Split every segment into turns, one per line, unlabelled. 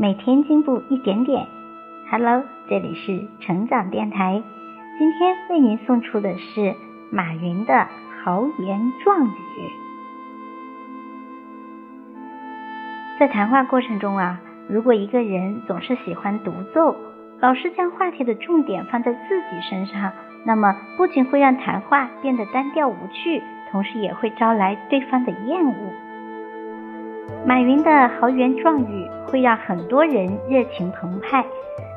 每天进步一点点。Hello，这里是成长电台，今天为您送出的是马云的豪言壮语。在谈话过程中啊，如果一个人总是喜欢独奏，老是将话题的重点放在自己身上，那么不仅会让谈话变得单调无趣，同时也会招来对方的厌恶。马云的豪言壮语会让很多人热情澎湃，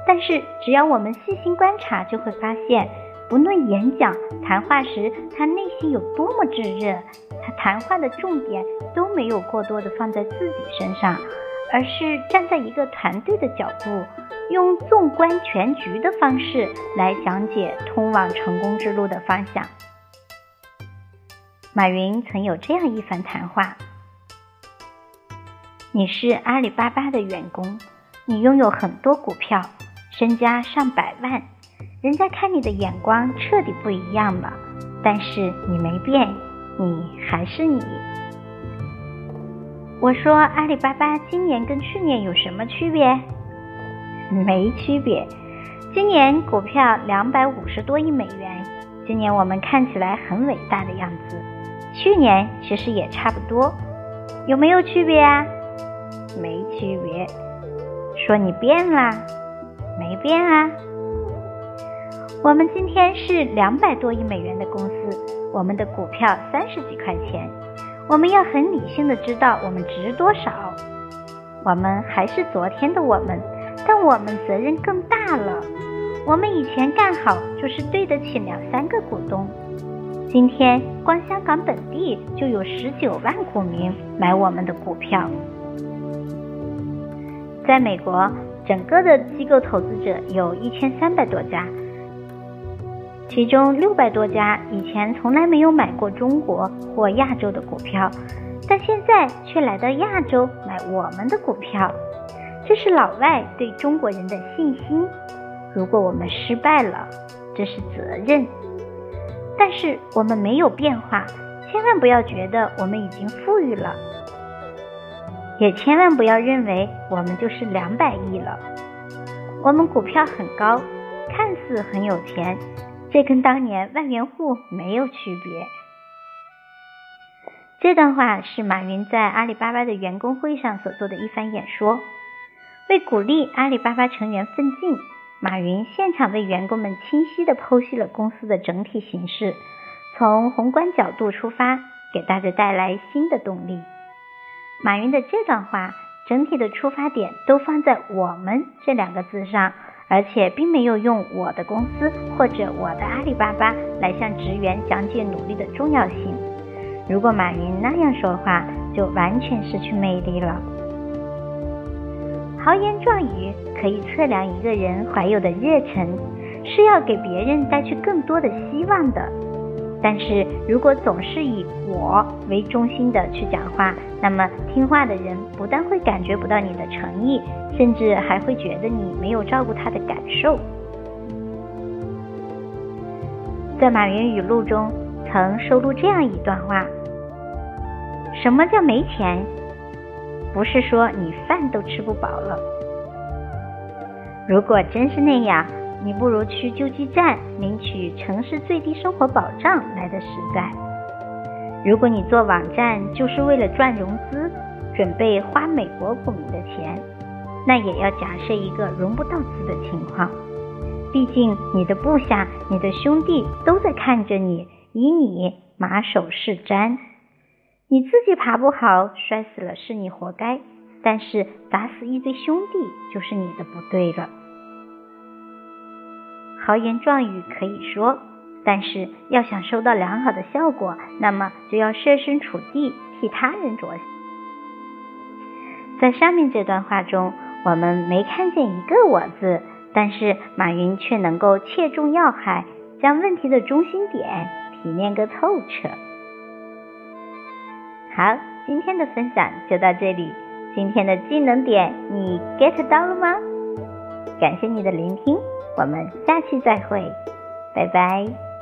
但是只要我们细心观察，就会发现，不论演讲、谈话时他内心有多么炙热，他谈话的重点都没有过多的放在自己身上，而是站在一个团队的角度，用纵观全局的方式来讲解通往成功之路的方向。马云曾有这样一番谈话。你是阿里巴巴的员工，你拥有很多股票，身家上百万，人家看你的眼光彻底不一样了。但是你没变，你还是你。我说阿里巴巴今年跟去年有什么区别？没区别。今年股票两百五十多亿美元，今年我们看起来很伟大的样子。去年其实也差不多，有没有区别啊？没区别，说你变啦，没变啊。我们今天是两百多亿美元的公司，我们的股票三十几块钱，我们要很理性的知道我们值多少。我们还是昨天的我们，但我们责任更大了。我们以前干好就是对得起两三个股东，今天光香港本地就有十九万股民买我们的股票。在美国，整个的机构投资者有一千三百多家，其中六百多家以前从来没有买过中国或亚洲的股票，但现在却来到亚洲买我们的股票，这是老外对中国人的信心。如果我们失败了，这是责任。但是我们没有变化，千万不要觉得我们已经富裕了。也千万不要认为我们就是两百亿了。我们股票很高，看似很有钱，这跟当年万元户没有区别。这段话是马云在阿里巴巴的员工会上所做的一番演说。为鼓励阿里巴巴成员奋进，马云现场为员工们清晰地剖析了公司的整体形势，从宏观角度出发，给大家带来新的动力。马云的这段话，整体的出发点都放在“我们”这两个字上，而且并没有用我的公司或者我的阿里巴巴来向职员讲解努力的重要性。如果马云那样说话，就完全失去魅力了。豪言壮语可以测量一个人怀有的热忱，是要给别人带去更多的希望的。但是如果总是以我为中心的去讲话，那么听话的人不但会感觉不到你的诚意，甚至还会觉得你没有照顾他的感受。在马云语录中曾收录这样一段话：什么叫没钱？不是说你饭都吃不饱了。如果真是那样。你不如去救济站领取城市最低生活保障来的实在。如果你做网站就是为了赚融资，准备花美国股民的钱，那也要假设一个融不到资的情况。毕竟你的部下、你的兄弟都在看着你，以你马首是瞻。你自己爬不好，摔死了是你活该，但是砸死一堆兄弟就是你的不对了。豪言壮语可以说，但是要想收到良好的效果，那么就要设身处地替他人着想。在上面这段话中，我们没看见一个“我”字，但是马云却能够切中要害，将问题的中心点提炼个透彻。好，今天的分享就到这里。今天的技能点你 get 到了吗？感谢你的聆听。我们下期再会，拜拜。